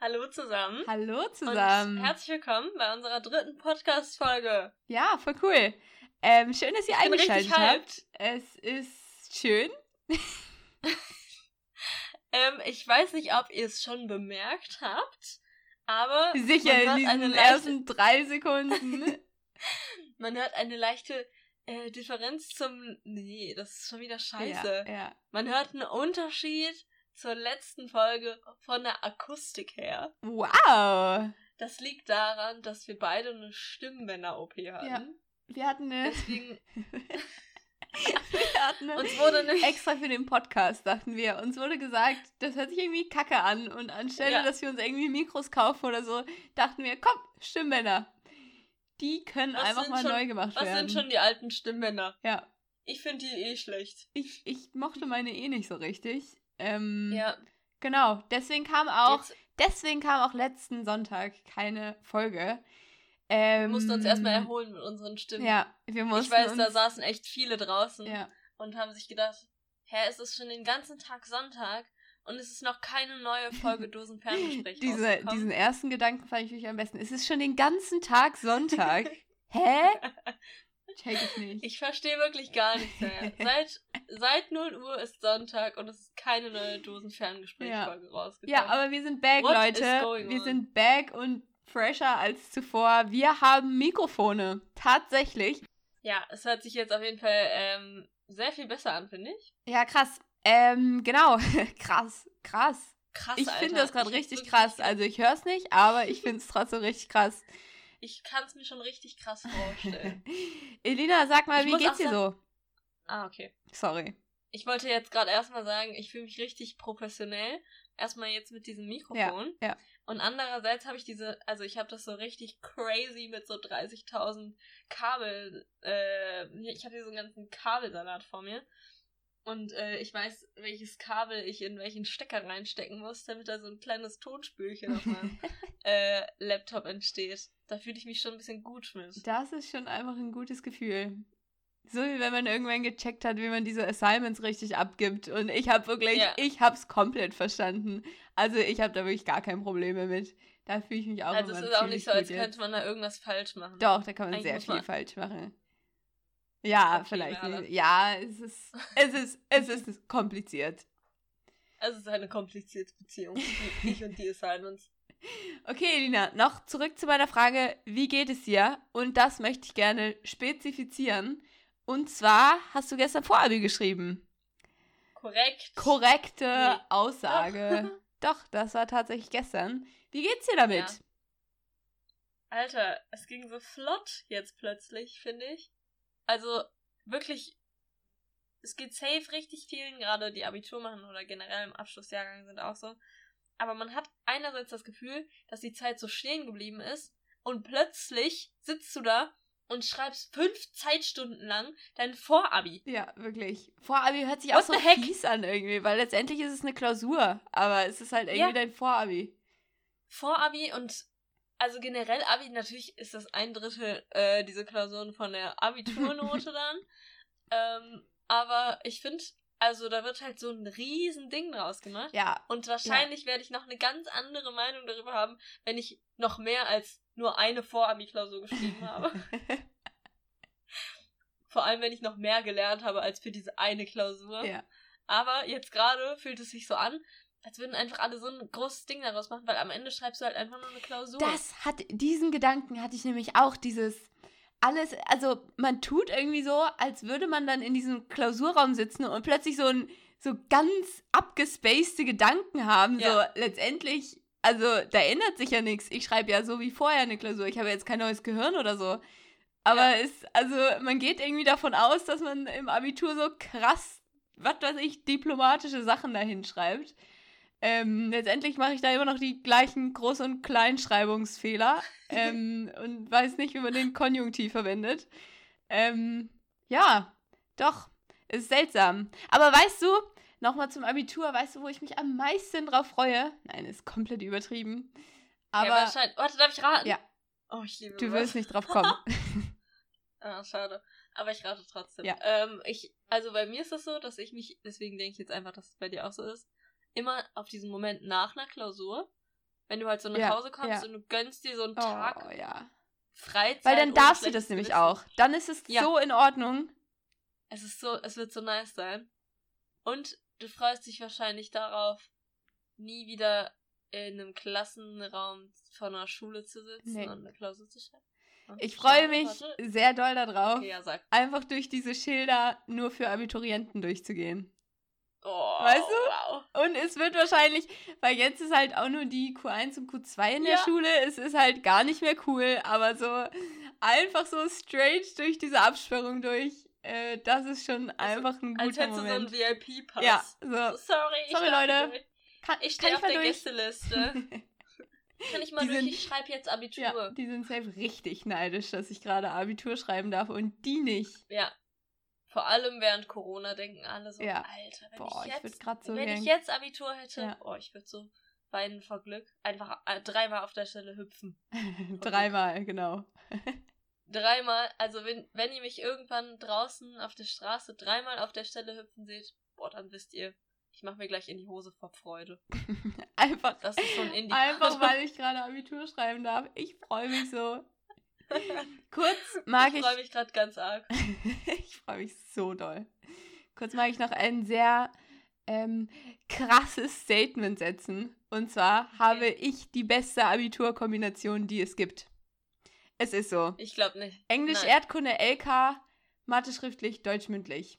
Hallo zusammen. Hallo zusammen. Und herzlich willkommen bei unserer dritten Podcast-Folge. Ja, voll cool. Ähm, schön, dass ihr ich eingeschaltet habt. Es ist schön. ähm, ich weiß nicht, ob ihr es schon bemerkt habt, aber. Sicher in diesen ersten drei Sekunden. man hört eine leichte äh, Differenz zum. Nee, das ist schon wieder scheiße. Ja, ja. Man hört einen Unterschied zur letzten Folge von der Akustik her. Wow! Das liegt daran, dass wir beide eine Stimmbänder-OP hatten. Ja, wir hatten eine. Deswegen. wir hatten eine uns wurde eine extra für den Podcast, dachten wir. Uns wurde gesagt, das hört sich irgendwie kacke an. Und anstelle, ja. dass wir uns irgendwie Mikros kaufen oder so, dachten wir, komm, Stimmbänder. Die können was einfach mal schon, neu gemacht was werden. Was sind schon die alten Stimmbänder? Ja. Ich finde die eh schlecht. Ich, ich mochte meine eh nicht so richtig. Ähm, ja. Genau, deswegen kam auch, Jetzt. deswegen kam auch letzten Sonntag keine Folge. Ähm, wir mussten uns erstmal erholen mit unseren Stimmen. Ja, wir mussten. Ich weiß, da saßen echt viele draußen ja. und haben sich gedacht, hä, es ist schon den ganzen Tag Sonntag und es ist noch keine neue Folge Dosenferngespräch Diese, Diesen ersten Gedanken fand ich wirklich am besten. Es ist schon den ganzen Tag Sonntag. hä? Check ich nicht. Ich verstehe wirklich gar nichts mehr. seit, seit 0 Uhr ist Sonntag und es ist keine neue Dosenferngesprächsfolge ja. rausgekommen. Ja, aber wir sind back, What Leute. Wir on? sind back und fresher als zuvor. Wir haben Mikrofone. Tatsächlich. Ja, es hört sich jetzt auf jeden Fall ähm, sehr viel besser an, finde ich. Ja, krass. Ähm, genau. krass, krass. Krass, Ich finde das gerade richtig krass. Also ich höre es nicht, aber ich finde es trotzdem richtig krass. Ich kann es mir schon richtig krass vorstellen. Elina, sag mal, ich wie geht's dir so? Ah, okay. Sorry. Ich wollte jetzt gerade erstmal sagen, ich fühle mich richtig professionell. Erstmal jetzt mit diesem Mikrofon. Ja, ja. Und andererseits habe ich diese, also ich habe das so richtig crazy mit so 30.000 Kabel, äh, ich habe hier so einen ganzen Kabelsalat vor mir. Und äh, ich weiß, welches Kabel ich in welchen Stecker reinstecken muss, damit da so ein kleines Tonspülchen auf meinem äh, Laptop entsteht. Da fühle ich mich schon ein bisschen gut mit. Das ist schon einfach ein gutes Gefühl. So wie wenn man irgendwann gecheckt hat, wie man diese Assignments richtig abgibt. Und ich habe wirklich, ja. ich habe es komplett verstanden. Also ich habe da wirklich gar kein Problem mit. Da fühle ich mich auch Also es ist auch nicht so, als könnte man da irgendwas falsch machen. Doch, da kann man Eigentlich sehr viel falsch machen. Ja, vielleicht nicht. Ja, es ist, es ist, es ist kompliziert. Es ist eine komplizierte Beziehung. ich und die Assignments. Okay, Elina, noch zurück zu meiner Frage, wie geht es dir? Und das möchte ich gerne spezifizieren. Und zwar hast du gestern Vorabi geschrieben. Korrekt. Korrekte nee. Aussage. Doch, das war tatsächlich gestern. Wie geht's dir damit? Ja. Alter, es ging so flott jetzt plötzlich, finde ich. Also wirklich, es geht safe richtig vielen, gerade die Abitur machen oder generell im Abschlussjahrgang sind auch so. Aber man hat einerseits das Gefühl, dass die Zeit so stehen geblieben ist und plötzlich sitzt du da und schreibst fünf Zeitstunden lang dein Vorabi. Ja, wirklich. Vorabi hört sich What auch so heck? fies an irgendwie, weil letztendlich ist es eine Klausur, aber es ist halt irgendwie ja. dein Vorabi. Vorabi und also generell Abi, natürlich ist das ein Drittel äh, diese Klausuren von der Abiturnote dann. ähm, aber ich finde, also da wird halt so ein riesen Ding draus gemacht. Ja. Und wahrscheinlich ja. werde ich noch eine ganz andere Meinung darüber haben, wenn ich noch mehr als nur eine Vor-Abi-Klausur geschrieben habe. Vor allem, wenn ich noch mehr gelernt habe als für diese eine Klausur. Ja. Aber jetzt gerade fühlt es sich so an, als würden einfach alle so ein großes Ding daraus machen, weil am Ende schreibst du halt einfach nur eine Klausur. Das hat, diesen Gedanken hatte ich nämlich auch, dieses alles, also man tut irgendwie so, als würde man dann in diesem Klausurraum sitzen und plötzlich so ein so ganz abgespacede Gedanken haben, ja. so letztendlich, also da ändert sich ja nichts. Ich schreibe ja so wie vorher eine Klausur, ich habe jetzt kein neues Gehirn oder so. Aber ja. es, also man geht irgendwie davon aus, dass man im Abitur so krass, was weiß ich, diplomatische Sachen dahin schreibt. Ähm, letztendlich mache ich da immer noch die gleichen Groß- und Kleinschreibungsfehler ähm, und weiß nicht, wie man den Konjunktiv verwendet. Ähm, ja, doch, ist seltsam. Aber weißt du, nochmal zum Abitur, weißt du, wo ich mich am meisten drauf freue? Nein, ist komplett übertrieben. Aber. Ja, wahrscheinlich. Warte, darf ich raten? Ja. Oh, ich liebe Du wirst nicht drauf kommen. ah, schade. Aber ich rate trotzdem. Ja. Ähm, ich, also bei mir ist das so, dass ich mich, deswegen denke ich jetzt einfach, dass es bei dir auch so ist immer auf diesen Moment nach einer Klausur wenn du halt so nach Ja, Hause kommst ja. und du gönnst dir so einen Oh, Tag ja. Freizeit. Weil dann darfst du das nämlich auch. Dann ist es Ja. so in Ordnung. Es ist so, es wird so nice sein. Und du freust dich wahrscheinlich darauf, nie wieder in einem Klassenraum von einer Schule zu sitzen Nee. und eine Klausur zu schreiben. Ich freue mich warte. sehr doll darauf, Okay, ja, einfach durch diese Schilder nur für Abiturienten durchzugehen. Oh, Weißt du? Wow. Und es wird wahrscheinlich, weil jetzt ist halt auch nur die Q1 und Q2 in der Ja. Schule, es ist halt gar nicht mehr cool, aber so einfach so straight durch diese Absperrung durch, äh, das ist schon einfach ein Als guter hättest du so einen Moment. VIP-Pass. ja, So, so. sorry, ich Sorry, Leute. durch. Kann, Ich stehe auf der durch? Gästeliste. Kann ich mal Die durch? sind- ich schreibe jetzt Abitur. Ja, die sind safe richtig neidisch, dass ich gerade Abitur schreiben darf und die nicht. Ja. Vor allem während Corona denken alle so, Ja. Alter, wenn Boah, ich ich jetzt, grad so wenn ich jetzt Abitur hätte, Ja. oh, ich würde so weinen vor Glück. Einfach äh, dreimal auf der Stelle hüpfen. Dreimal, genau. Dreimal, also wenn, wenn ihr mich irgendwann draußen auf der Straße dreimal auf der Stelle hüpfen seht, boah, dann wisst ihr, ich mache mir gleich in die Hose vor Freude. Einfach, Das ist ein Indikator. einfach weil ich gerade Abitur schreiben darf. Ich freue mich so. Kurz mag ich ich. freue mich gerade ganz arg. ich freue mich so doll. Kurz mag ich noch ein sehr ähm, krasses Statement setzen. Und zwar habe ich die beste Abiturkombination, die es gibt. Es ist so. Ich glaube nicht. Englisch, Nein. Erdkunde, LK, Mathe schriftlich, Deutsch mündlich.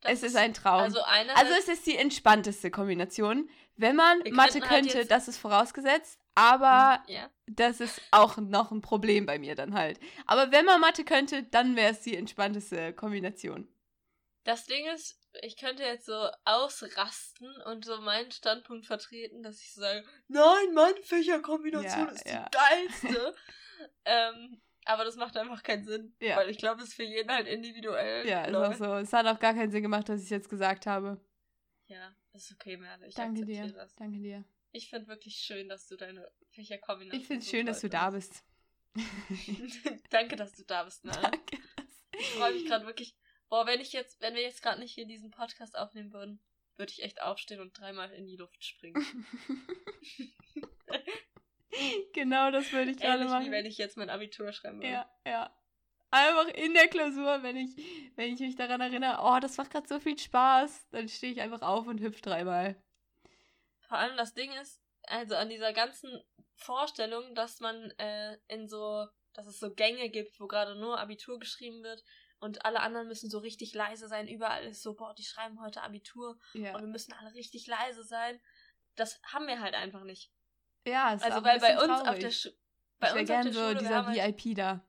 Das es ist ein Traum. Also Also es ist die entspannteste Kombination. Wenn man Mathe halt könnte, jetzt- das ist vorausgesetzt, aber ja. das ist auch noch ein Problem bei mir dann halt. Aber wenn man Mathe könnte, dann wäre es die entspannteste Kombination. Das Ding ist, ich könnte jetzt so ausrasten und so meinen Standpunkt vertreten, dass ich sage, nein, meine Fächerkombination Ja, ist ja. die geilste. ähm, aber das macht einfach keinen Sinn, Ja. weil ich glaube, es ist für jeden halt individuell. Ja, ist auch so. Es hat auch gar keinen Sinn gemacht, was ich jetzt gesagt habe. Ja, ist okay, Merle. Ich Danke akzeptiere dir. das. Danke dir. Ich finde wirklich schön, dass du deine Fächerkombination. Ich finde es schön, dass du da bist. Danke, dass du da bist, Merle. Danke. Ich freue mich gerade wirklich. Boah, wenn ich jetzt, wenn wir jetzt gerade nicht hier diesen Podcast aufnehmen würden, würde ich echt aufstehen und dreimal in die Luft springen. genau das würde ich gerade machen. wie wenn ich jetzt mein Abitur schreiben würde. Ja, ja. Einfach in der Klausur, wenn ich, wenn ich mich daran erinnere, oh, das macht gerade so viel Spaß, dann stehe ich einfach auf und hüpf dreimal. Vor allem das Ding ist, also an dieser ganzen Vorstellung, dass man äh, in so, dass es so Gänge gibt, wo gerade nur Abitur geschrieben wird und alle anderen müssen so richtig leise sein. Überall ist so, boah, die schreiben heute Abitur Ja, und wir müssen alle richtig leise sein. Das haben wir halt einfach nicht. ja ist Also weil bei uns auf traurig. der Schu bei Ich wäre uns auf gern der so Schule, dieser haben halt, VIP da.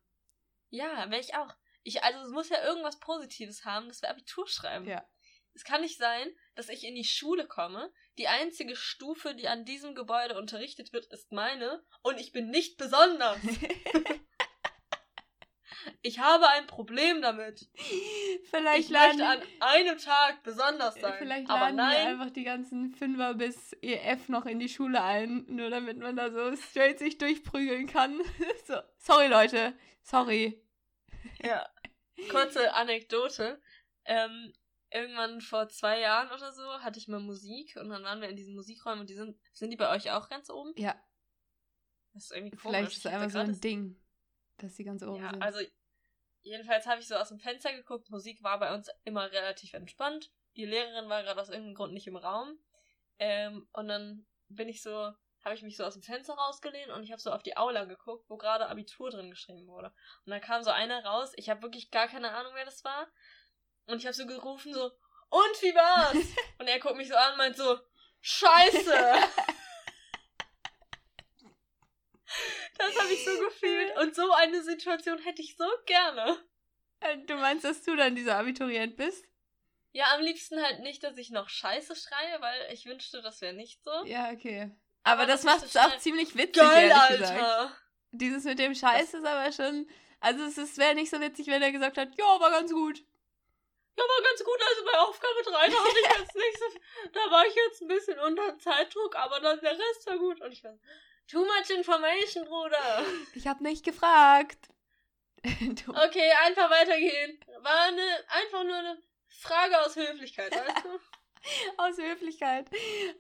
Ja, wäre ich auch. Ich, also es muss ja irgendwas Positives haben, dass wir Abitur schreiben. Ja. Es kann nicht sein, dass ich in die Schule komme, die einzige Stufe, die an diesem Gebäude unterrichtet wird, ist meine und ich bin nicht besonders. ich habe ein Problem damit. vielleicht Ich möchte an einem Tag besonders die, sein. vielleicht aber laden die nein, einfach die ganzen Fünfer bis EF noch in die Schule ein, nur damit man da so straight sich durchprügeln kann. so, sorry Leute, sorry. Ja. Kurze Anekdote. Ähm, irgendwann vor zwei Jahren oder so hatte ich mal Musik und dann waren wir in diesen Musikräumen und die sind, sind die bei euch auch ganz oben? Ja, Das ist irgendwie komisch. vielleicht ist es einfach so ein Ding, dass die ganz oben Ja, sind. also jedenfalls habe ich so aus dem Fenster geguckt. Musik war bei uns immer relativ entspannt. Die Lehrerin war gerade aus irgendeinem Grund nicht im Raum. Ähm, und dann bin ich so, habe ich mich so aus dem Fenster rausgelehnt und ich habe so auf die Aula geguckt, wo gerade Abitur drin geschrieben wurde. Und da kam so einer raus. Ich habe wirklich gar keine Ahnung, wer das war. Und ich habe so gerufen so, und wie war's? und er guckt mich so an und meint so, Scheiße! Das habe ich so gefühlt. Und so eine Situation hätte ich so gerne. Äh, Du meinst, dass du dann dieser Abiturient bist? Ja, am liebsten halt nicht, dass ich noch Scheiße schreie, weil ich wünschte, das wäre nicht so. Ja, okay. Aber, Aber das macht es auch ziemlich witzig, Geil, ehrlich gesagt. Alter! Dieses mit dem Scheiß ist aber schon. Also es wäre nicht so witzig, wenn er gesagt hat, ja, war ganz gut. Ja, war ganz gut, also bei Aufgabe 3, da hatte ich jetzt nicht so. Da war ich jetzt ein bisschen unter Zeitdruck, aber dann der Rest war gut. Und ich war too much information, Bruder. Ich habe nicht gefragt. du, Okay, einfach weitergehen. War eine, einfach nur eine Frage aus Höflichkeit, weißt du? Aus Höflichkeit.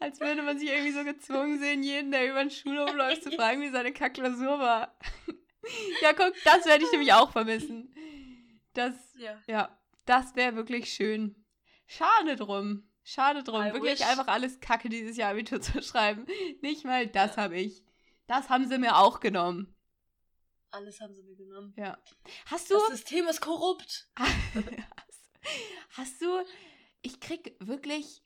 Als würde man sich irgendwie so gezwungen sehen, jeden, der über den Schulhof läuft, zu fragen, wie seine Kackklausur war. ja, guck, das werde ich nämlich auch vermissen. Das, Ja. ja, das wäre wirklich schön. Schade drum. Schade drum. I wirklich wish. einfach alles Kacke dieses Jahr Abitur zu schreiben. Nicht mal das habe ich. Das haben sie mir auch genommen. Alles haben sie mir genommen. Ja. Hast du. Das System ist korrupt. Hast du, ich krieg wirklich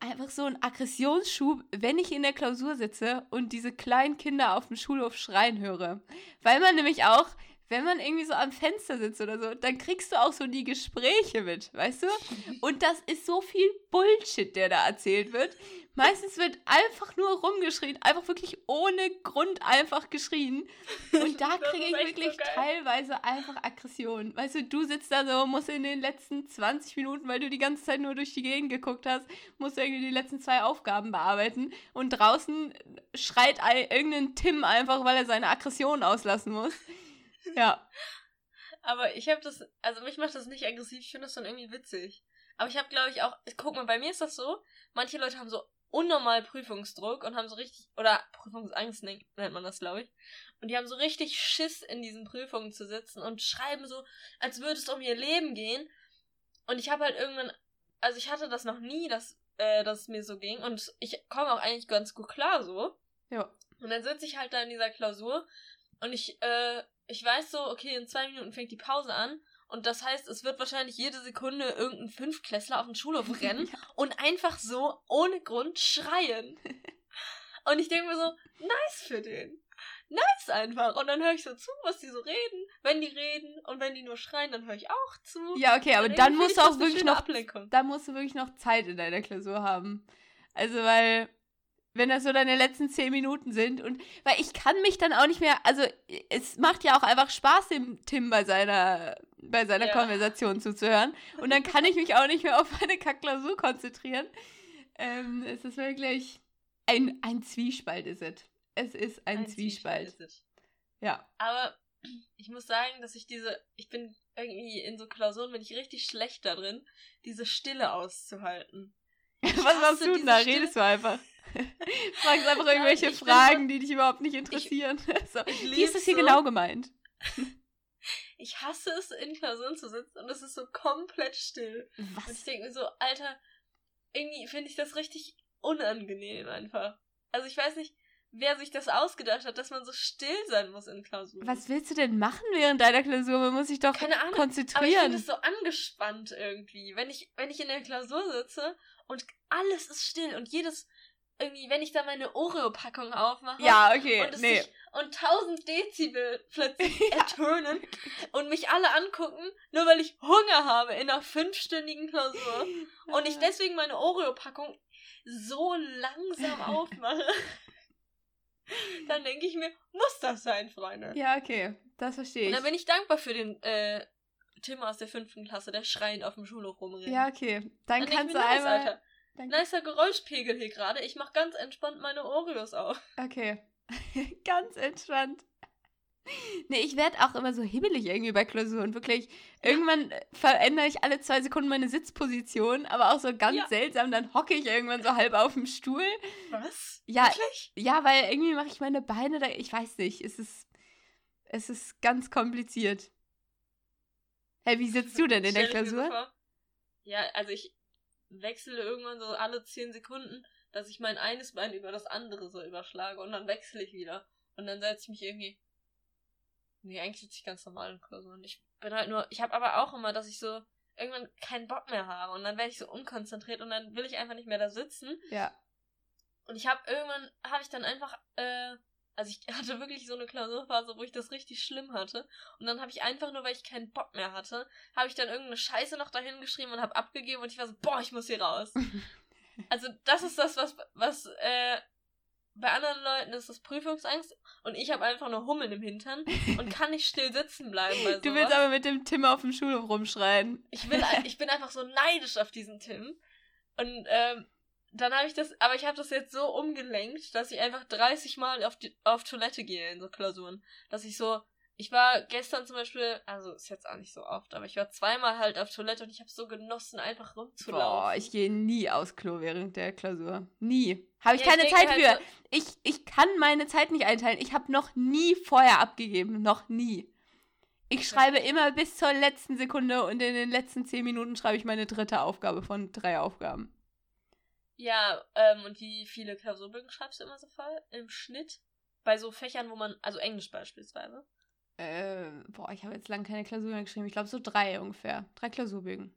einfach so einen Aggressionsschub, wenn ich in der Klausur sitze und diese kleinen Kinder auf dem Schulhof schreien höre. Weil man nämlich auch, wenn man irgendwie so am Fenster sitzt oder so, dann kriegst du auch so die Gespräche mit, weißt du? Und das ist so viel Bullshit, der da erzählt wird. Meistens wird einfach nur rumgeschrien, einfach wirklich ohne Grund einfach geschrien. Und da kriege ich so wirklich geil. teilweise einfach Aggression. Weißt du, du sitzt da so, musst in den letzten 20 Minuten, weil du die ganze Zeit nur durch die Gegend geguckt hast, musst du irgendwie die letzten zwei Aufgaben bearbeiten. Und draußen schreit ei- irgendein Tim einfach, weil er seine Aggression auslassen muss. Ja. Aber ich habe das, also mich macht das nicht aggressiv, ich finde das dann irgendwie witzig. Aber ich habe, glaube ich, auch, guck mal, bei mir ist das so, manche Leute haben so unnormal Prüfungsdruck und haben so richtig, oder Prüfungsangst nennt nennt man das, glaube ich. Und die haben so richtig Schiss, in diesen Prüfungen zu sitzen und schreiben so, als würde es um ihr Leben gehen. Und ich habe halt irgendwann, also ich hatte das noch nie, dass, äh, dass es mir so ging. Und ich komme auch eigentlich ganz gut klar so. Ja. Und dann sitze ich halt da in dieser Klausur und ich, äh, ich weiß so, okay, in zwei Minuten fängt die Pause an. Und das heißt, es wird wahrscheinlich jede Sekunde irgendein Fünftklässler auf den Schulhof rennen und einfach so ohne Grund schreien. Und ich denke mir so, nice für den. Nice einfach. Und dann höre ich so zu, was die so reden. Wenn die reden und wenn die nur schreien, dann höre ich auch zu. Ja, okay, aber dann musst du auch wirklich noch Ablenkung. da musst du wirklich noch Zeit in deiner Klausur haben. Also, weil, wenn das so deine letzten zehn Minuten sind und, weil ich kann mich dann auch nicht mehr, also, es macht ja auch einfach Spaß, dem Tim bei seiner, bei seiner Ja. Konversation zuzuhören. Und dann kann ich mich auch nicht mehr auf meine Kackklausur konzentrieren. Ähm, es ist wirklich ein, ein Zwiespalt, ist es. Es ist ein, Zwiespalt. ist es. Ja. Aber ich muss sagen, dass ich diese, ich bin irgendwie in so Klausuren bin ich richtig schlecht da drin, diese Stille auszuhalten. Was machst du denn da? Stille. Redest du einfach? Fragst einfach Nein, irgendwelche ich Fragen, die dich überhaupt nicht interessieren. so. Ich Wie ist das hier so. genau gemeint? Ich hasse es, in Klausuren zu sitzen und es ist so komplett still. Und ich Was? denke mir so, Alter, irgendwie finde ich das richtig unangenehm einfach. Also ich weiß nicht, wer sich das ausgedacht hat, dass man so still sein muss in Klausuren. Was willst du denn machen während deiner Klausur? Man muss sich doch Keine Ahnung. Aber ich konzentrieren. finde es so angespannt irgendwie. Wenn ich, wenn ich in der Klausur sitze und alles ist still und jedes, irgendwie, wenn ich da meine Oreo-Packung aufmache ja, okay. und es nee. sich und 1000 Dezibel plötzlich ertönen und mich alle angucken, nur weil ich Hunger habe in einer fünfstündigen Klausur und ich deswegen meine Oreo-Packung so langsam aufmache, dann denke ich mir, muss das sein, Freunde. Ja, okay. Das verstehe Und ich. dann bin ich dankbar für den äh, Tim aus der fünften Klasse, der schreiend auf dem Schulhof rumrennt. Ja, okay. Dann dann kannst du nice, einmal. Alter. Dann, Nicer Geräuschpegel hier gerade. Ich mach ganz entspannt meine Oreos auf. Okay. Ganz entspannt. Nee, ich werde auch immer so hibbelig irgendwie bei Klausuren. Wirklich. Irgendwann äh, verändere ich alle zwei Sekunden meine Sitzposition, aber auch so ganz Ja. seltsam. Dann hocke ich irgendwann so halb auf dem Stuhl. Was? Ja, Wirklich? Ja, weil irgendwie mache ich meine Beine da. Ich weiß nicht. Es ist, es ist ganz kompliziert. Hey, wie sitzt du denn in der Klausur? Ja, also ich wechsle irgendwann so alle 10 Sekunden, dass ich mein eines Bein über das andere so überschlage und dann wechsle ich wieder. Und dann setze ich mich irgendwie. Nee, eigentlich sitze ich ganz normal in Klausuren. Ich bin halt nur. Ich habe aber auch immer, dass ich so irgendwann keinen Bock mehr habe und dann werde ich so unkonzentriert und dann will ich einfach nicht mehr da sitzen. Ja. Und ich habe irgendwann, habe ich dann einfach, äh, also ich hatte wirklich so eine Klausurphase, wo ich das richtig schlimm hatte. Und dann habe ich einfach nur, weil ich keinen Bock mehr hatte, habe ich dann irgendeine Scheiße noch dahin geschrieben und habe abgegeben und ich war so, boah, ich muss hier raus. also das ist das, was, was, äh, bei anderen Leuten ist das Prüfungsangst und ich habe einfach nur Hummeln im Hintern und kann nicht still sitzen bleiben. Du willst aber mit dem Tim auf dem Schulhof rumschreien. Ich will, ich bin einfach so neidisch auf diesen Tim. Und ähm, dann habe ich das, aber ich habe das jetzt so umgelenkt, dass ich einfach 30 Mal auf, die, auf Toilette gehe in so Klausuren. Dass ich so, Ich war gestern zum Beispiel, also ist jetzt auch nicht so oft, aber ich war zweimal halt auf Toilette und ich habe so genossen, einfach rumzulaufen. Boah, ich gehe nie aufs Klo während der Klausur. Nie. Habe ich Ja, keine ich Zeit halt für. so- Ich, ich kann meine Zeit nicht einteilen. Ich habe noch nie vorher abgegeben. Noch nie. Ich schreibe immer bis zur letzten Sekunde und in den letzten zehn Minuten schreibe ich meine dritte Aufgabe von drei Aufgaben. Ja, ähm, und wie viele Klausurbögen schreibst du immer so voll? Im Schnitt? Bei so Fächern, wo man, also Englisch beispielsweise. Äh, boah, ich habe jetzt lange keine Klausur mehr geschrieben. Ich glaube so drei ungefähr. Drei Klausurbögen.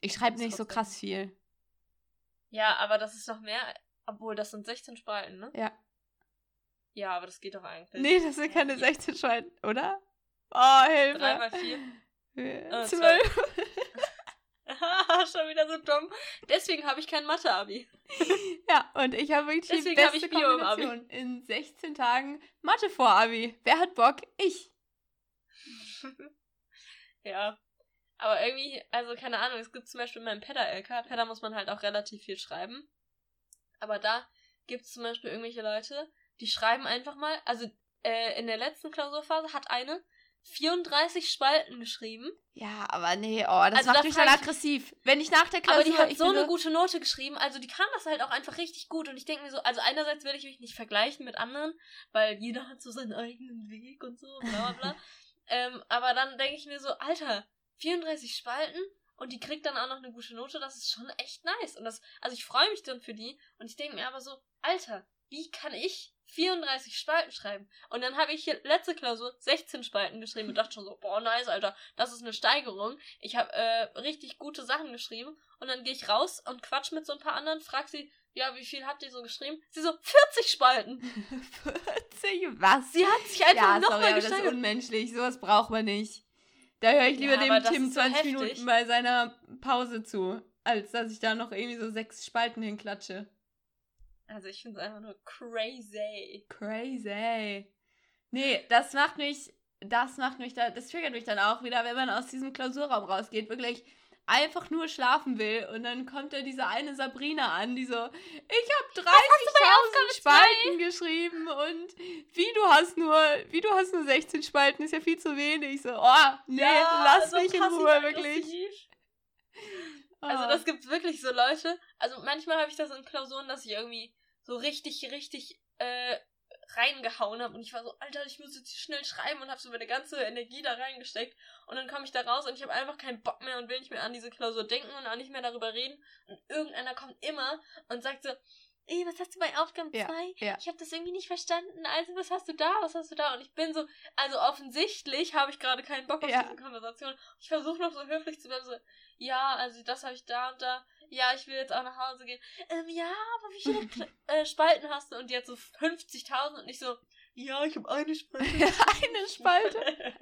Ich schreibe nicht so krass viel. Ja, aber das ist noch mehr, obwohl das sind 16 Spalten, ne? Ja. Ja, aber das geht doch eigentlich. Nee, das sind keine 16 Spalten, oder? Oh, Hilfe. Drei mal 4. 12 war schon wieder so dumm. Deswegen habe ich kein Mathe-Abi. Ja, und ich habe wirklich Deswegen die beste ich Bio Kombination. Abi. In 16 Tagen Mathe vor Abi. Wer hat Bock? Ich. ja. Aber irgendwie, also keine Ahnung, es gibt zum Beispiel meinen Pedder-LK. Pedder muss man halt auch relativ viel schreiben. Aber da gibt es zum Beispiel irgendwelche Leute, die schreiben einfach mal, also äh, in der letzten Klausurphase hat eine 34 Spalten geschrieben. Ja, aber nee, oh, das Also macht da mich dann aggressiv. Wenn ich nach der Klausur... Aber die hat so eine gute Note geschrieben, also die kann das halt auch einfach richtig gut. Und ich denke mir so, also einerseits will ich mich nicht vergleichen mit anderen, weil jeder hat so seinen eigenen Weg und so, bla bla bla. ähm, aber dann denke ich mir so, Alter, 34 Spalten und die kriegt dann auch noch eine gute Note, das ist schon echt nice. Und das, also ich freue mich dann für die und ich denke mir aber so, Alter, wie kann ich 34 Spalten schreiben? Und dann habe ich hier letzte Klausur 16 Spalten geschrieben und dachte schon so, boah, nice, Alter, das ist eine Steigerung. Ich habe äh, richtig gute Sachen geschrieben und dann gehe ich raus und quatsch mit so ein paar anderen, frag sie, ja, wie viel habt ihr so geschrieben? Sie so, 40 Spalten. 40, was? Sie hat sich einfach ja, noch sorry, mal aber das ist gesteigert. unmenschlich. Sowas braucht man nicht. Da höre ich lieber Ja, dem Tim ist so 20 heftig. Minuten bei seiner Pause zu, als dass ich da noch irgendwie so sechs Spalten hinklatsche. Also ich finde es einfach nur crazy. Crazy. Nee, das macht mich, das macht mich da, das triggert mich dann auch wieder, wenn man aus diesem Klausurraum rausgeht, wirklich einfach nur schlafen will und dann kommt da diese eine Sabrina an, die so, ich habe 30.000 Spalten geschrieben und wie du hast nur, wie du hast nur 16 Spalten, ist ja viel zu wenig. So, oh, nee, lass mich in Ruhe, wirklich. Also Oh. das gibt wirklich so Leute. Also manchmal habe ich das in Klausuren, dass ich irgendwie so richtig, richtig äh, reingehauen habe und ich war so, Alter, ich muss jetzt schnell schreiben und habe so meine ganze Energie da reingesteckt und dann komme ich da raus und ich habe einfach keinen Bock mehr und will nicht mehr an diese Klausur denken und auch nicht mehr darüber reden und irgendeiner kommt immer und sagt so, ey, was hast du bei Aufgaben Ja, 2? ja. Ich habe das irgendwie nicht verstanden. Also, was hast du da? Was hast du da? Und ich bin so, also offensichtlich habe ich gerade keinen Bock auf Ja. diese Konversation. Ich versuche noch so höflich zu bleiben, so, ja, also das habe ich da und da. Ja, ich will jetzt auch nach Hause gehen. Ähm, ja, aber wie viele Kle- äh, Spalten hast du? Und die hat so 50.000 und ich so, ja, ich habe eine Spalte. Eine Spalte.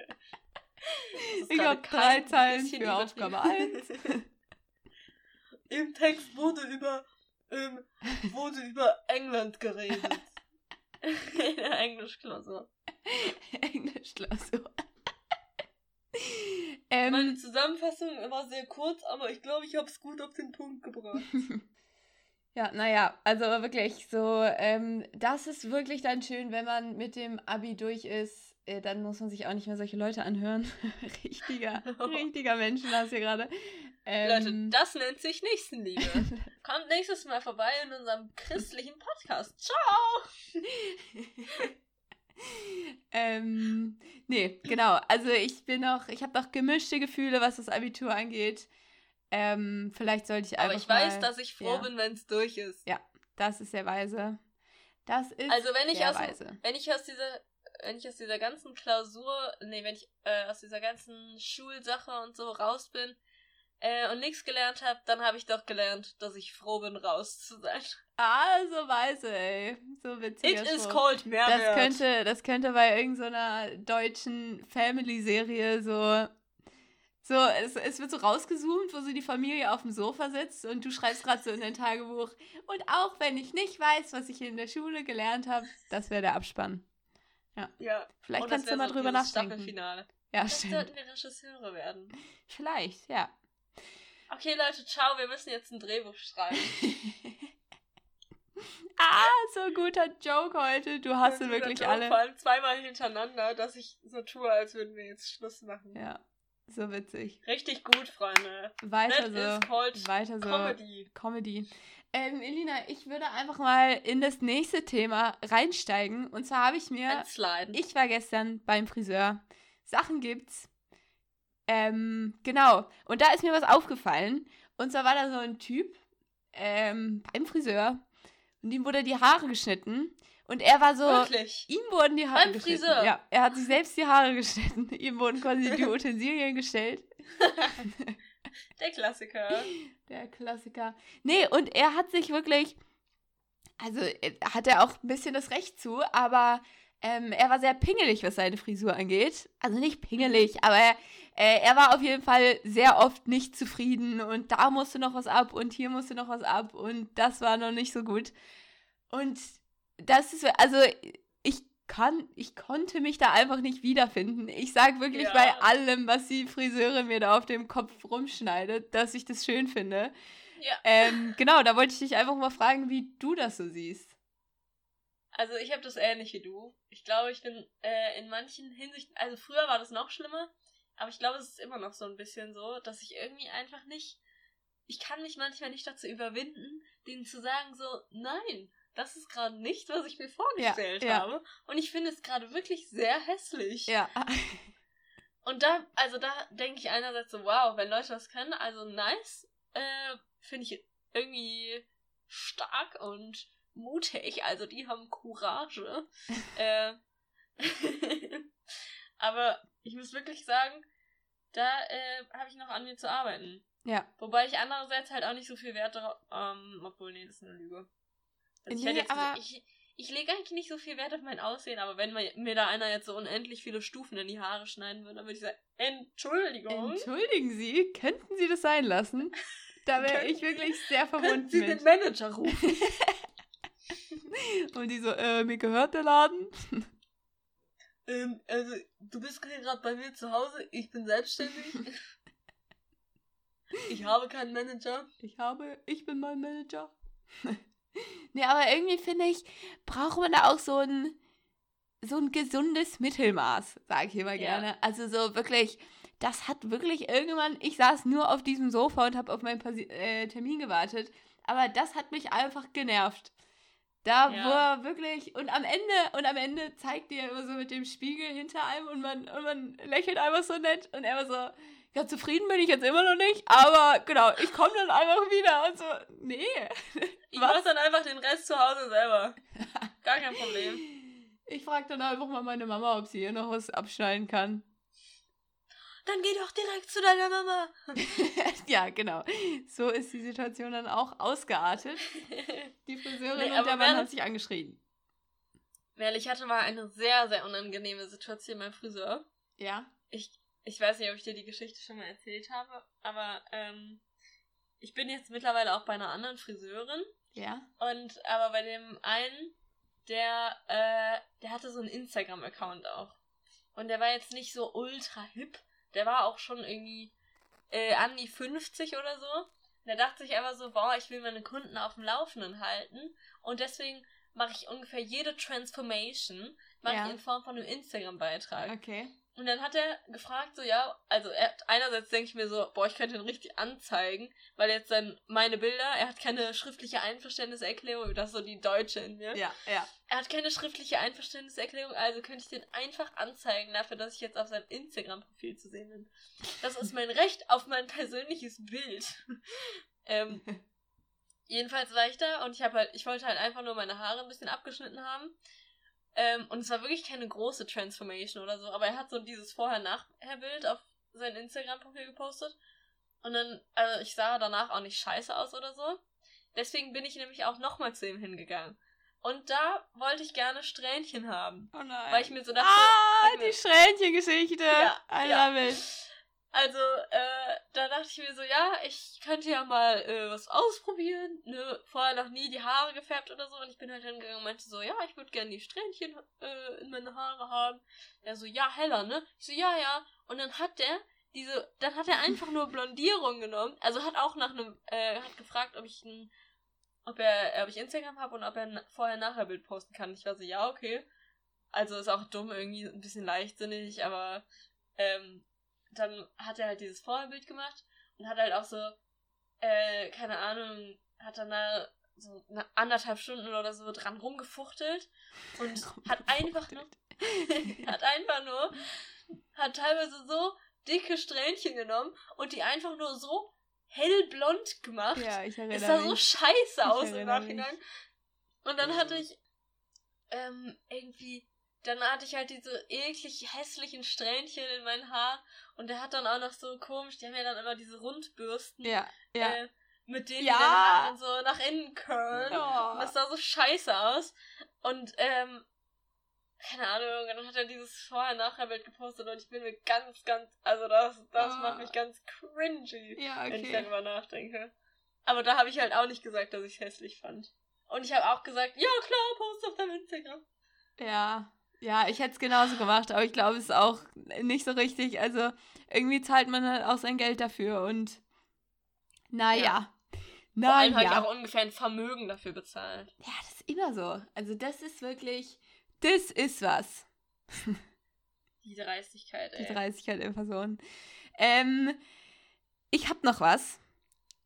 Ich habe drei Zeilen für Aufgabe 1. übertrieben. Im Text wurde über, ähm, wurde über England geredet. In der Englischklausur. Englischklausur. Meine ähm, Zusammenfassung war sehr kurz, aber ich glaube, ich habe es gut auf den Punkt gebracht. ja, naja, also wirklich so, ähm, das ist wirklich dann schön, wenn man mit dem Abi durch ist, äh, dann muss man sich auch nicht mehr solche Leute anhören. richtiger, richtiger Menschenhass hier gerade. Leute, Ähm, das nennt sich Nächstenliebe. Kommt nächstes Mal vorbei in unserem christlichen Podcast. Ciao! ähm, nee, genau. Also ich bin noch, ich habe noch gemischte Gefühle, was das Abitur angeht. Ähm, vielleicht sollte ich einfach Aber ich weiß, mal, dass ich froh ja. bin, wenn es durch ist. Ja. Das ist sehr weise. Das ist Also wenn ich sehr aus, weise. wenn ich aus dieser, wenn ich aus dieser ganzen Klausur, nee, wenn ich äh, aus dieser ganzen Schulsache und so raus bin äh, und nichts gelernt habe, dann habe ich doch gelernt, dass ich froh bin, raus zu sein. Ah, so weise, ey. So witziger It is called Mehrwert. Das könnte, das könnte bei irgendeiner deutschen Family-Serie so. So, es, es wird so rausgezoomt, wo so die Familie auf dem Sofa sitzt und du schreibst gerade so in dein Tagebuch. Und auch wenn ich nicht weiß, was ich in der Schule gelernt habe, das wäre der Abspann. ja. Vielleicht Und das kannst du mal so drüber nachdenken. Staffelfinale. Ja, Vielleicht stimmt. sollten wir Regisseure werden. Vielleicht, ja. Okay, Leute, ciao, wir müssen jetzt ein Drehbuch schreiben. Ah, so guter Joke heute. Du hast sie wirklich Joke, alle. Vor allem zweimal hintereinander, dass ich so tue, als würden wir jetzt Schluss machen. Ja, so witzig. Richtig gut, Freunde. Weiter That so. Weiter so. Comedy. Comedy. Ähm, Elina, ich würde einfach mal in das nächste Thema reinsteigen. Und zwar habe ich mir, Sliden. ich war gestern beim Friseur. Sachen gibt's. Ähm, genau. Und da ist mir was aufgefallen. Und zwar war da so ein Typ ähm, beim Friseur. Und ihm wurde die Haare geschnitten. Und er war so. Wirklich. Ihm wurden die Haare Beim geschnitten. Friseur? Ja, er hat sich selbst die Haare geschnitten. Ihm wurden quasi die Utensilien gestellt. Der Klassiker. Der Klassiker. Nee, und er hat sich wirklich, also äh, hat er auch ein bisschen das Recht zu, aber ähm, er war sehr pingelig, was seine Frisur angeht. Also nicht pingelig, aber er, äh, er war auf jeden Fall sehr oft nicht zufrieden und da musste noch was ab und hier musste noch was ab und das war noch nicht so gut. Und das ist, also ich kann, ich konnte mich da einfach nicht wiederfinden. Ich sage wirklich Ja. bei allem, was die Friseurin mir da auf dem Kopf rumschneidet, dass ich das schön finde. Ja. Ähm, genau, da wollte ich dich einfach mal fragen, wie du das so siehst. Also ich habe das ähnlich wie du. Ich glaube, ich bin äh, in manchen Hinsichten, also früher war das noch schlimmer, aber ich glaube, es ist immer noch so ein bisschen so, dass ich irgendwie einfach nicht, ich kann mich manchmal nicht dazu überwinden, denen zu sagen so, nein, das ist gerade nicht, was ich mir vorgestellt ja. habe. Und ich finde es gerade wirklich sehr hässlich. Ja. Und da, also da denke ich einerseits so, wow, wenn Leute das können, also nice, äh, finde ich irgendwie stark und mutig, also die haben Courage. äh, aber ich muss wirklich sagen, da äh, habe ich noch an mir zu arbeiten. Ja. Wobei ich andererseits halt auch nicht so viel Wert darauf, ähm, obwohl, nee, das ist eine Lüge. Also ich, Nee, jetzt, aber- ich, ich lege eigentlich nicht so viel Wert auf mein Aussehen, aber wenn mir da einer jetzt so unendlich viele Stufen in die Haare schneiden würde, dann würde ich sagen, Entschuldigung. Entschuldigen Sie, könnten Sie das sein lassen? Da wäre ich wirklich sehr Können verbunden Sie den mit. Manager rufen? Und die so, äh, mir gehört der Laden. ähm, also, du bist gerade bei mir zu Hause, ich bin selbstständig. ich habe keinen Manager. Ich habe, ich bin mein Manager. nee, aber irgendwie finde ich, braucht man da auch so ein, so ein gesundes Mittelmaß, sage ich immer Ja. gerne. Also so wirklich, das hat wirklich irgendwann, ich saß nur auf diesem Sofa und habe auf meinen Pasi äh, Termin gewartet, aber das hat mich einfach genervt. Da Ja. wo er wirklich, und am Ende, und am Ende zeigt dir immer so mit dem Spiegel hinter einem und man, und man lächelt einfach so nett und er war so, ja, zufrieden bin ich jetzt immer noch nicht, aber genau, ich komme dann einfach wieder und so, nee. Ich mach dann einfach den Rest zu Hause selber. Gar kein Problem. Ich frage dann einfach mal meine Mama, ob sie hier noch was abschneiden kann. Dann geh doch direkt zu deiner Mama. ja, genau. So ist die Situation dann auch ausgeartet. Die Friseurin Nee, und der Mann haben sich angeschrien. Merle, ich hatte mal eine sehr, sehr unangenehme Situation beim Friseur. Ja? Ich, ich weiß nicht, ob ich dir die Geschichte schon mal erzählt habe, aber ähm, ich bin jetzt mittlerweile auch bei einer anderen Friseurin. Ja? Und aber bei dem einen, der, äh, der hatte so einen Instagram-Account auch. Und der war jetzt nicht so ultra hip. Der war auch schon irgendwie äh, an die 50 oder so. Der dachte sich aber so, boah, ich will meine Kunden auf dem Laufenden halten. Und deswegen mache ich ungefähr jede Transformation mache Ja. ich in Form von einem Instagram-Beitrag. Okay. Und dann hat er gefragt, so, ja, also er, einerseits denke ich mir so, boah, ich könnte ihn richtig anzeigen, weil jetzt dann meine Bilder, er hat keine schriftliche Einverständniserklärung, das ist so die Deutsche in mir. Ja, ja. Er hat keine schriftliche Einverständniserklärung, also könnte ich den einfach anzeigen dafür, dass ich jetzt auf seinem Instagram-Profil zu sehen bin. Das ist mein Recht auf mein persönliches Bild. ähm, jedenfalls war ich da und ich habe halt, ich wollte halt einfach nur meine Haare ein bisschen abgeschnitten haben. Ähm, und es war wirklich keine große Transformation oder so, aber er hat so dieses Vorher-Nachher-Bild auf sein Instagram-Profil gepostet. Und dann, also ich sah danach auch nicht scheiße aus oder so. Deswegen bin ich nämlich auch nochmal zu ihm hingegangen. Und da wollte ich gerne Strähnchen haben. Oh nein. Weil ich mir so dachte, ah, ich die mir- Schränchengeschichte. Ja, I ja. love it. Also, äh, da dachte ich mir so, ja, ich könnte ja mal äh, was ausprobieren. Ne? Vorher noch nie die Haare gefärbt oder so. Und ich bin halt hingegangen und meinte so, ja, ich würde gerne die Strähnchen äh, in meine Haare haben. Er so, ja, heller, ne? Ich so, ja, ja. Und dann hat der diese, dann hat er einfach nur Blondierung genommen. Also hat auch nach einem, äh, hat gefragt, ob ich ein, ob er, ob ich Instagram habe und ob er vorher nachher Bild posten kann. Ich war so, ja, okay. Also ist auch dumm, irgendwie ein bisschen leichtsinnig, aber ähm, dann hat er halt dieses Vorherbild gemacht und hat halt auch so, äh, keine Ahnung, hat dann da so eine anderthalb Stunden oder so dran rumgefuchtelt und hat einfach nur, hat einfach nur, hat teilweise so dicke Strähnchen genommen und die einfach nur so hellblond gemacht. Ja, ich erinnere Es sah so scheiße aus im Nachhinein. Mich. Und dann hatte ich ähm, irgendwie, dann hatte ich halt diese eklig hässlichen Strähnchen in mein Haar und der hat dann auch noch so komisch, die haben ja dann immer diese Rundbürsten. Ja, ja. Äh, mit denen ja. die dann so nach innen curlen. Oh. Und das sah so scheiße aus. Und, ähm, keine Ahnung, dann hat er dieses Vorher-Nachher-Bild gepostet und ich bin mir ganz, ganz, also das, das oh. macht mich ganz cringy, ja, okay. wenn ich darüber nachdenke. Aber da habe ich halt auch nicht gesagt, dass ich es hässlich fand. Und ich habe auch gesagt, ja klar, post auf deinem Instagram. Ja, ja, ich hätte es genauso gemacht, aber ich glaube, es ist auch nicht so richtig. Also irgendwie zahlt man halt auch sein Geld dafür und naja. Ja. Naja. Vor allem habe ich auch ungefähr ein Vermögen dafür bezahlt. Ja, das ist immer so. Also das ist wirklich, das ist was. Die Dreistigkeit, ey. Die Dreistigkeit in Person. Ähm, ich hab noch was.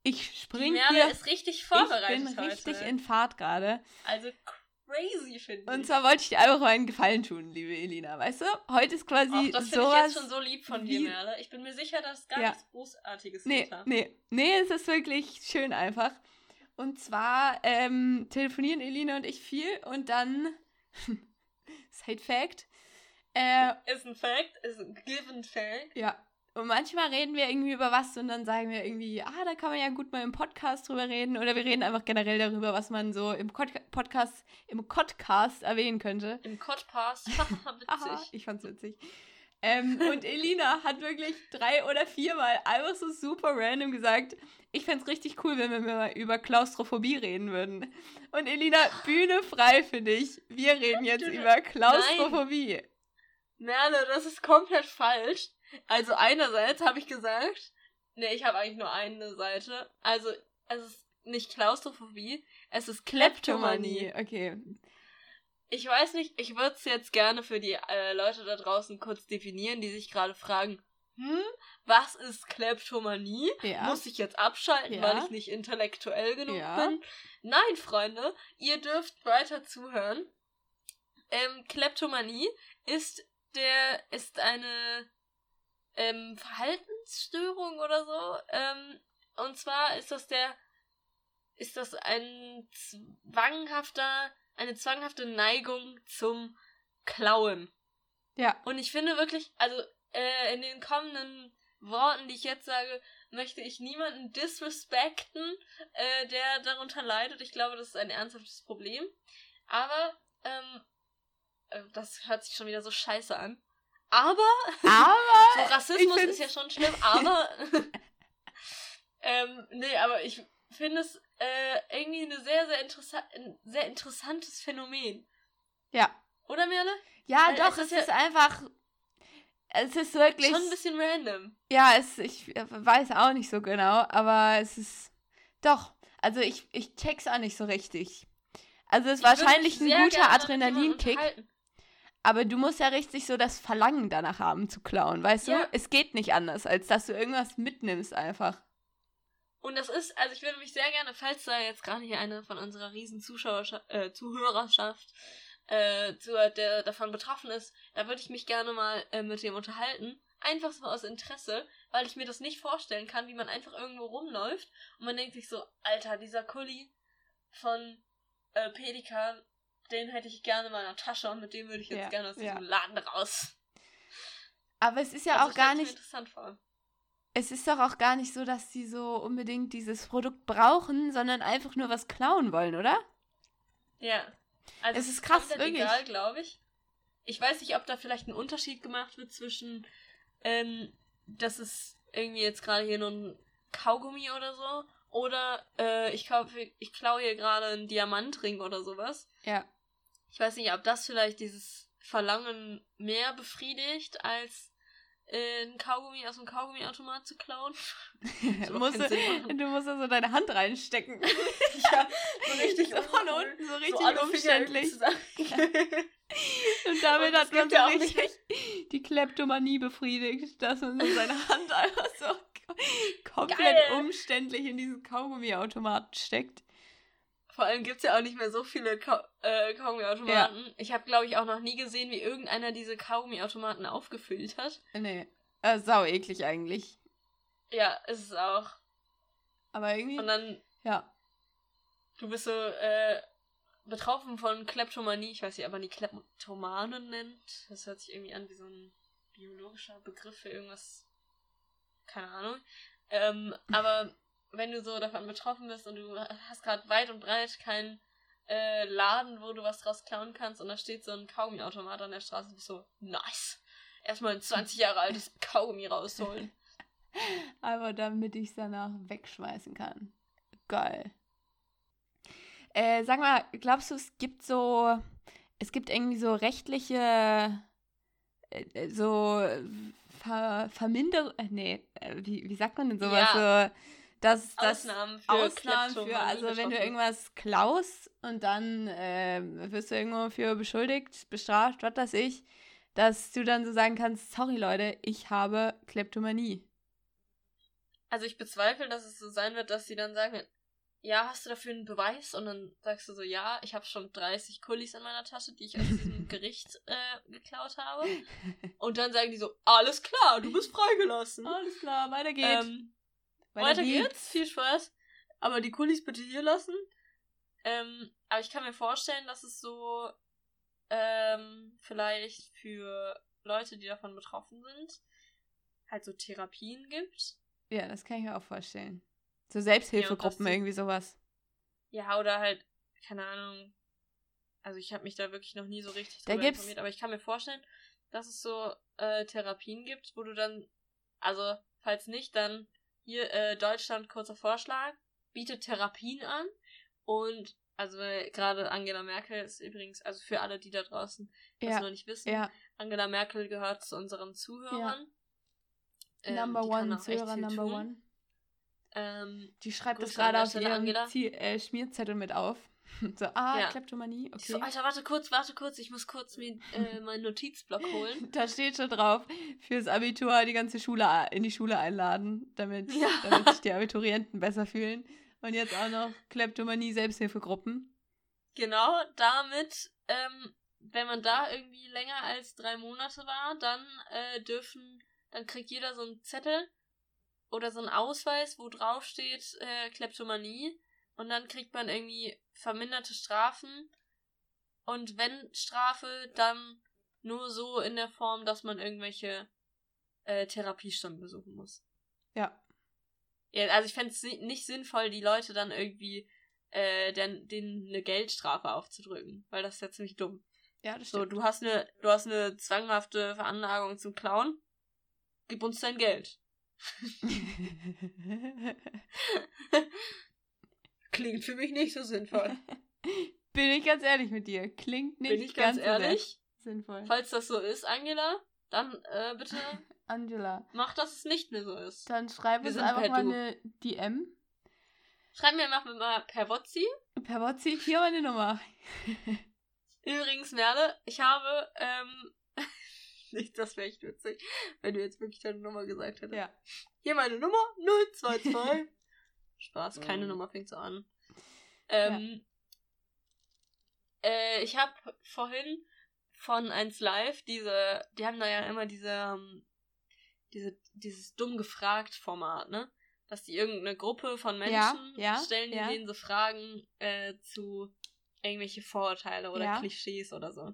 Ich spring Die hier. ist richtig vorbereitet Ich bin heute. richtig in Fahrt gerade. Also crazy, finde. Und zwar wollte ich dir einfach mal einen Gefallen tun, liebe Elina, weißt du? Heute ist quasi Och, das finde ich jetzt schon so lieb von dir, Merle. Ich bin mir sicher, dass gar ja. nichts Großartiges nee, hinter. Nee, nee, es ist wirklich schön einfach. Und zwar ähm, telefonieren Elina und ich viel und dann Side Fact. Äh, ist ein Fact, ist ein given Fact. Ja, und manchmal reden wir irgendwie über was und dann sagen wir irgendwie, ah, da kann man ja gut mal im Podcast drüber reden. Oder wir reden einfach generell darüber, was man so im Pod Podcast, im Podcast erwähnen könnte. Im Podcast? witzig. ich fand's witzig. Ähm, und Elina hat wirklich drei oder viermal einfach so super random gesagt, ich fände richtig cool, wenn wir mal über Klaustrophobie reden würden. Und Elina, Bühne frei für dich. Wir reden jetzt über Klaustrophobie. Nein. Merle, das ist komplett falsch. Also einerseits habe ich gesagt, ne, ich habe eigentlich nur eine Seite. Also es ist nicht Klaustrophobie, es ist Kleptomanie. Okay. Ich weiß nicht, ich würde es jetzt gerne für die äh, Leute da draußen kurz definieren, die sich gerade fragen, hm, was ist Kleptomanie? Ja. Muss ich jetzt abschalten, ja. weil ich nicht intellektuell genug ja. bin? Nein, Freunde, ihr dürft weiter zuhören. Ähm, Kleptomanie ist der, ist eine ähm, Verhaltensstörung oder so. Ähm, und zwar ist das der, ist das ein zwanghafter, eine zwanghafte Neigung zum Klauen. Ja. Und ich finde wirklich, also äh, in den kommenden Worten, die ich jetzt sage, möchte ich niemanden disrespekten, äh, der darunter leidet. Ich glaube, das ist ein ernsthaftes Problem. Aber, ähm, äh, das hört sich schon wieder so scheiße an. Aber, aber so Rassismus ist ja schon schlimm, aber ähm, nee, aber ich finde es äh, irgendwie eine sehr, sehr interessant, ein sehr interessantes Phänomen. Ja. Oder Merle? Ja, Weil doch, es ist, es ist ja einfach. Es ist wirklich. Schon ein bisschen random. Ja, es, ich weiß auch nicht so genau, aber es ist. Doch. Also ich, ich check's auch nicht so richtig. Also es ist wahrscheinlich ein guter Adrenalinkick. Aber du musst ja richtig so das Verlangen danach haben zu klauen, weißt ja. du? Es geht nicht anders, als dass du irgendwas mitnimmst einfach. Und das ist, also ich würde mich sehr gerne, falls da jetzt gerade hier eine von unserer riesen äh, Zuhörerschaft äh, zu, der davon betroffen ist, da würde ich mich gerne mal äh, mit dem unterhalten. Einfach so aus Interesse, weil ich mir das nicht vorstellen kann, wie man einfach irgendwo rumläuft und man denkt sich so, Alter, dieser Kuli von äh, Pelikan, den hätte ich gerne in meiner Tasche und mit dem würde ich jetzt ja, gerne aus diesem ja. Laden raus. Aber es ist ja also auch gar nicht. Interessant vor. Es ist doch auch gar nicht so, dass sie so unbedingt dieses Produkt brauchen, sondern einfach nur was klauen wollen, oder? Ja. Also es ist krass, wirklich. egal, glaube ich. Ich weiß nicht, ob da vielleicht ein Unterschied gemacht wird zwischen, ähm, dass es irgendwie jetzt gerade hier nur ein Kaugummi oder so oder äh, ich, kauf, ich klaue hier gerade einen Diamantring oder sowas. Ja. Ich weiß nicht, ob das vielleicht dieses Verlangen mehr befriedigt als äh, ein Kaugummi aus dem Kaugummiautomat zu klauen. du, musst, du musst da so deine Hand reinstecken. ja, so richtig so von unten, so richtig Finger umständlich. Und damit Und hat man so ja auch richtig die Kleptomanie befriedigt, dass man so seine Hand einfach so komplett Geil. umständlich in diesen Kaugummiautomaten steckt. Vor allem gibt es ja auch nicht mehr so viele Ka äh, Kaugummiautomaten. Ich habe, glaube ich, auch noch nie gesehen, wie irgendeiner diese Kaugummiautomaten aufgefüllt hat. Nee, äh, sau eklig eigentlich. Ja, ist es auch. Aber irgendwie, Und dann, ja. du bist so äh, betroffen von Kleptomanie. Ich weiß nicht, ob man die Kleptomanen nennt. Das hört sich irgendwie an wie so ein biologischer Begriff für irgendwas. Keine Ahnung. Ähm, aber wenn du so davon betroffen bist und du hast gerade weit und breit keinen äh, Laden, wo du was draus klauen kannst und da steht so ein Kaugummiautomat an der Straße, bist du so, nice. Erstmal ein 20 Jahre altes Kaugummi rausholen. Aber damit ich es danach wegschmeißen kann. Geil. Äh, sag mal, glaubst du, es gibt so, es gibt irgendwie so rechtliche, äh, so Ver Verminderung, äh, nee, äh, wie, wie sagt man denn sowas? So, dass, dass Ausnahmen für Ausnahmen für, also wenn du irgendwas klaust und dann äh, wirst du irgendwo für beschuldigt, bestraft, was weiß ich, dass du dann so sagen kannst, sorry Leute, ich habe Kleptomanie. Also ich bezweifle, dass es so sein wird, dass sie dann sagen, ja, hast du dafür einen Beweis? Und dann sagst du so, ja, ich habe schon 30 Kullis in meiner Tasche, die ich aus diesem Gericht äh, geklaut habe. Und dann sagen die so, alles klar, du bist freigelassen. Alles klar, weiter geht's. Ähm, weiter geht's. viel Spaß. Aber die Kullis bitte hier lassen. Ähm, aber ich kann mir vorstellen, dass es so ähm, vielleicht für Leute, die davon betroffen sind, halt so Therapien gibt. Ja, das kann ich mir auch vorstellen. So Selbsthilfegruppen, Ja, irgendwie sowas. Ja, oder halt, keine Ahnung. Also ich habe mich da wirklich noch nie so richtig Da drüber gibt's- informiert, aber ich kann mir vorstellen, dass es so äh, Therapien gibt, wo du dann, also falls nicht, dann hier äh, Deutschland kurzer Vorschlag, bietet Therapien an und also gerade Angela Merkel ist übrigens, also für alle, die da draußen das Ja, noch nicht wissen, ja. Angela Merkel gehört zu unseren Zuhörern. Ähm, number one, Zuhörer number tun. one. Ähm, Die schreibt das gerade auf ihrem Angela. Ziel, äh, Schmierzettel mit auf. so, ah, Ja. Kleptomanie, okay. so, Alter, warte kurz, warte kurz, ich muss kurz mir äh, meinen Notizblock holen. Da steht schon drauf, fürs Abitur die ganze Schule in die Schule einladen, damit, Ja. damit sich die Abiturienten besser fühlen. Und jetzt auch noch Kleptomanie, Selbsthilfegruppen. Genau, damit, ähm, wenn man da irgendwie länger als drei Monate war, dann äh, dürfen, dann kriegt jeder so einen Zettel oder so einen Ausweis, wo drauf steht äh, Kleptomanie und dann kriegt man irgendwie verminderte Strafen und wenn Strafe, dann nur so in der Form, dass man irgendwelche äh, Therapiestunden besuchen muss. Ja. Ja, also ich fände es nicht sinnvoll, die Leute dann irgendwie äh, den, denen eine Geldstrafe aufzudrücken, weil das ist ja ziemlich dumm. Ja, das So, stimmt. du hast eine, du hast eine zwanghafte Veranlagung zum Klauen, gib uns dein Geld. Klingt für mich nicht so sinnvoll. Bin ich ganz ehrlich mit dir. Klingt nicht Bin ich ganz, sehr ehrlich. sinnvoll. Falls das so ist, Angela, dann äh, bitte Angela, mach, dass es nicht mehr so ist. dann schreib Wir uns einfach mal Du. eine DM. Schreib mir einfach mal per WhatsApp. Per WhatsApp, hier meine Nummer. Übrigens, Merle, ich habe, ähm, nicht, das wäre echt witzig, wenn du jetzt wirklich deine Nummer gesagt hättest. Ja. Hier meine Nummer, 022. Spaß, keine Mhm. Nummer fängt so an. Ähm, äh, ich habe vorhin von 1 Live diese, die haben da ja immer diese, ähm, diese, dieses dumm gefragt Format, ne? Dass die irgendeine Gruppe von Ja, Menschen ja, stellen, die ja. denen so Fragen äh, zu irgendwelche Vorurteile oder Ja. Klischees oder so.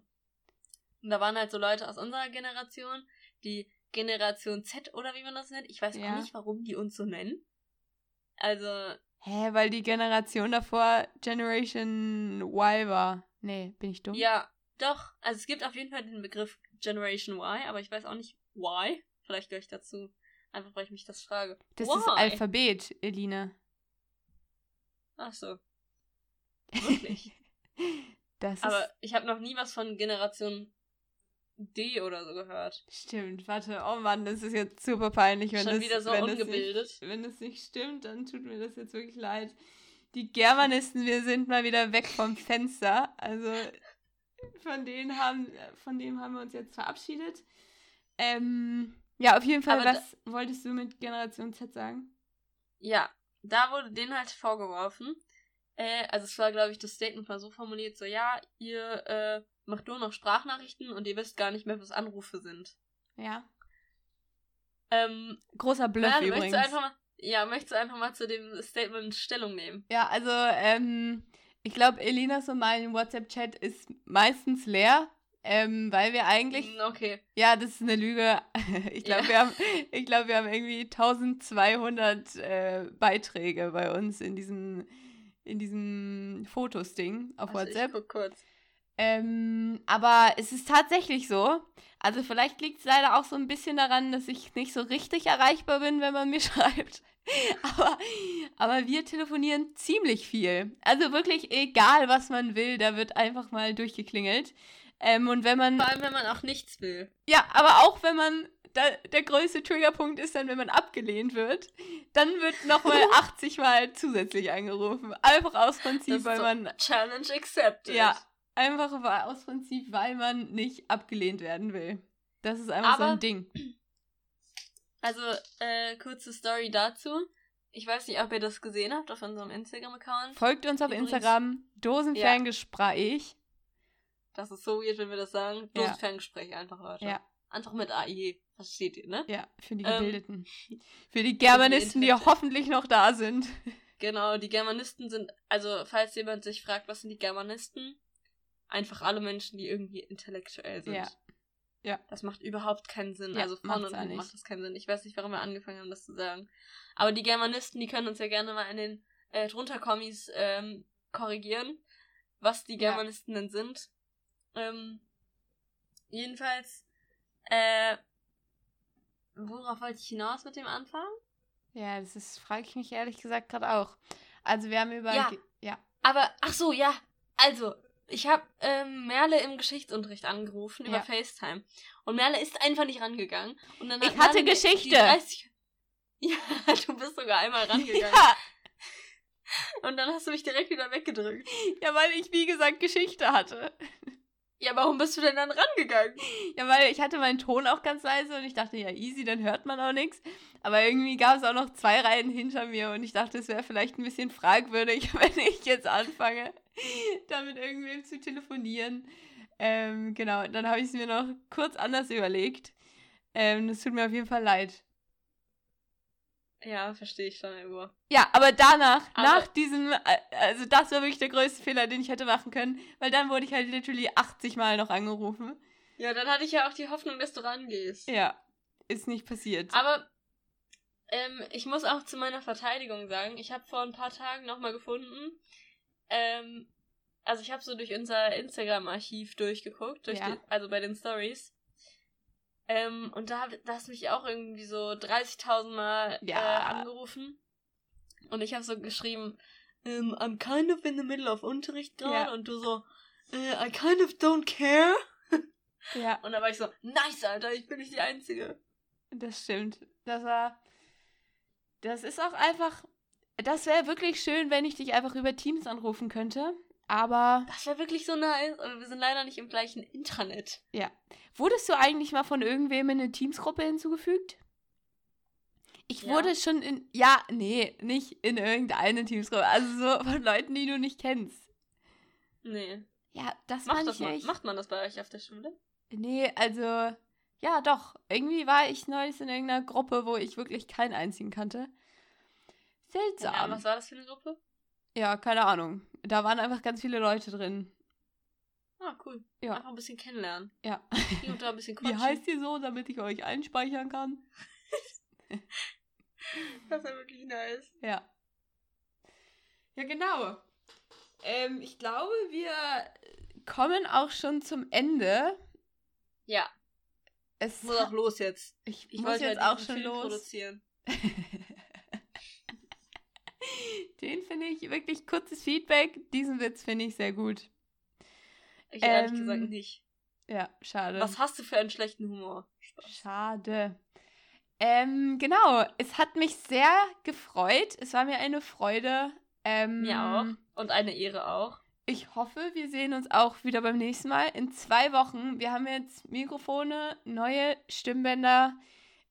Und da waren halt so Leute aus unserer Generation, die Generation Z oder wie man das nennt. Ich weiß Ja. auch nicht, warum die uns so nennen. Also, Hä, weil die Generation davor Generation Y war. Nee, bin ich dumm? ja, doch. Also es gibt auf jeden Fall den Begriff Generation Y, aber ich weiß auch nicht why. Vielleicht gehöre ich dazu. Einfach weil ich mich das frage. Das why? ist Alphabet, Eline. Ach so. Wirklich. Das ist. aber ich habe noch nie was von Generation D oder so gehört. Stimmt, warte. Oh Mann, das ist jetzt super peinlich. Wenn Schon das, wieder so wenn ungebildet. Das nicht, wenn es nicht stimmt, dann tut mir das jetzt wirklich leid. Die Germanisten, wir sind mal wieder weg vom Fenster. Also von denen haben, von dem haben wir uns jetzt verabschiedet. Ähm, ja, auf jeden Fall, Aber was wolltest du mit Generation Z sagen? Ja, da wurde denen halt vorgeworfen. Äh, also es war, glaube ich, das Statement war so formuliert, so ja, ihr äh, macht nur noch Sprachnachrichten und ihr wisst gar nicht mehr, was Anrufe sind. Ja. Ähm, Großer Bluff Merle, übrigens. möchtest du mal, ja, möchtest du einfach mal zu dem Statement Stellung nehmen? Ja, also, ähm, ich glaube, Elinas und mein WhatsApp-Chat ist meistens leer, ähm, weil wir eigentlich, Mm, Okay. ja, das ist eine Lüge. Ich glaube, Ja. wir haben, ich glaube, wir haben irgendwie 1200 äh, Beiträge bei uns in diesem, in diesem Fotos-Ding auf Also WhatsApp. Ich guck kurz. Ähm, aber es ist tatsächlich so. Also vielleicht liegt es leider auch so ein bisschen daran, dass ich nicht so richtig erreichbar bin, wenn man mir schreibt. Aber, aber wir telefonieren ziemlich viel. Also wirklich egal, was man will, da wird einfach mal durchgeklingelt. Ähm, und wenn man, Vor allem, wenn man auch nichts will. ja, aber auch wenn man, da, der größte Triggerpunkt ist dann, wenn man abgelehnt wird, dann wird nochmal 80 Mal zusätzlich angerufen. Einfach aus Prinzip, weil man Challenge accepted. ja, einfach aus Prinzip, weil man nicht abgelehnt werden will. Das ist einfach so Aber- ein Ding. Also, äh, kurze Story dazu. Ich weiß nicht, ob ihr das gesehen habt auf unserem Instagram-Account. Folgt uns auf Übrigens- Instagram, Dosenferngespräch. Das ist so weird, wenn wir das sagen. Ja. Dosenferngespräch einfach, Leute. Ja. Einfach mit AI. Versteht ihr, ne? Ja, für die Ähm, Gebildeten. für die Germanisten, die Intellekte. hoffentlich noch da sind. Genau, die Germanisten sind, also falls jemand sich fragt, was sind die Germanisten? Einfach alle Menschen, die irgendwie intellektuell sind. Ja. Ja. Das macht überhaupt keinen Sinn. Ja, also vorne und hinten macht das keinen Sinn. Ich weiß nicht, warum wir angefangen haben, das zu sagen. Aber die Germanisten, die können uns ja gerne mal in den äh, drunter Kommis ähm, korrigieren, was die Ja. Germanisten denn sind. Ähm, jedenfalls, äh, worauf wollte ich hinaus mit dem Anfang? Ja, das ist, frage ich mich ehrlich gesagt gerade auch. Also wir haben über... Ja. Ja. Aber, ach so, ja. Also, ich habe ähm, Merle im Geschichtsunterricht angerufen über Ja. FaceTime. Und Merle ist einfach nicht rangegangen. Und dann Ich hatte Geschichte. Die 30 ja, du bist sogar einmal rangegangen. Ja, Und dann hast du mich direkt wieder weggedrückt. ja, weil ich, wie gesagt, Geschichte hatte. Ja, warum bist du denn dann rangegangen? Ja, weil ich hatte meinen Ton auch ganz leise und ich dachte, ja, easy, dann hört man auch nichts. Aber irgendwie gab es auch noch zwei Reihen hinter mir und ich dachte, es wäre vielleicht ein bisschen fragwürdig, wenn ich jetzt anfange, damit irgendwem zu telefonieren. Ähm, genau, dann habe ich es mir noch kurz anders überlegt. Ähm, das tut mir auf jeden Fall leid. Ja, verstehe ich schon irgendwo. Ja, aber danach, Aber- nach diesem, äh, also das war wirklich der größte Fehler, den ich hätte machen können, weil dann wurde ich halt literally 80 Mal noch angerufen. Ja, dann hatte ich ja auch die Hoffnung, dass du rangehst. Ja, ist nicht passiert. Aber ähm, ich muss auch zu meiner Verteidigung sagen, ich habe vor ein paar Tagen nochmal gefunden, ähm, also ich habe so durch unser Instagram-Archiv durchgeguckt, durch Ja. die, also bei den Stories. Ähm, und da, hast du mich auch irgendwie so 30.000 Mal Ja. äh, angerufen. Und ich habe so geschrieben, ähm, I'm kind of in the middle of Unterricht gerade. Ja. Und du so, äh, I kind of don't care. ja. Und da war ich so, nice, Alter, ich bin nicht die Einzige. Das stimmt. Das war. Das ist auch einfach. Das wäre wirklich schön, wenn ich dich einfach über Teams anrufen könnte. Aber Das wäre wirklich so nice, aber wir sind leider nicht im gleichen Intranet. wurdest du eigentlich mal von irgendwem in eine Teamsgruppe hinzugefügt? Ich Ja. wurde schon in. Ja, nee, nicht in irgendeine Teamsgruppe. Also so von Leuten, die du nicht kennst. Nee. Ja, das Macht, das echt. macht man das bei euch auf der Schule? Nee, also. Ja, doch. Irgendwie war ich neulich in irgendeiner Gruppe, wo ich wirklich keinen einzigen kannte. Seltsam. Ja, was war das für eine Gruppe? Ja, keine Ahnung. Da waren einfach ganz viele Leute drin. Ah, cool. Ja. Einfach ein bisschen kennenlernen. Ja. Hier und da ein bisschen Wie quatschen. heißt ihr so, damit ich euch einspeichern kann? Das ist ja wirklich nice. Ja. Ja, genau. Ähm, ich glaube, wir kommen auch schon zum Ende. Ja, Es muss auch los jetzt. ich, Ich muss jetzt halt auch schon los. produzieren. Den finde ich wirklich kurzes Feedback. Diesen Witz finde ich sehr gut. Ich ehrlich Ähm, gesagt nicht. Ja, schade. Was hast du für einen schlechten Humor? Schade. Ähm, genau, es hat mich sehr gefreut. Es war mir eine Freude. Ähm, Mir auch. Und eine Ehre auch. Ich hoffe, wir sehen uns auch wieder beim nächsten Mal. In zwei Wochen. Wir haben jetzt Mikrofone, neue Stimmbänder.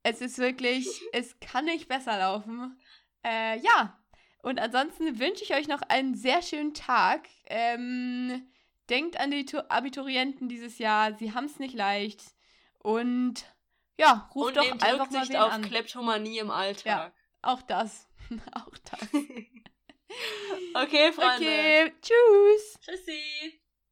Es ist wirklich, es kann nicht besser laufen. Äh, ja. Und ansonsten wünsche ich euch noch einen sehr schönen Tag. Ähm, denkt an die Tu- Abiturienten dieses Jahr. Sie haben es nicht leicht. Und ja, ruft Und doch nehmt einfach mal Rücksicht wen auf an. Kleptomanie im Alltag. Auch das. Auch das. okay, Freunde. Okay, tschüss. Tschüssi.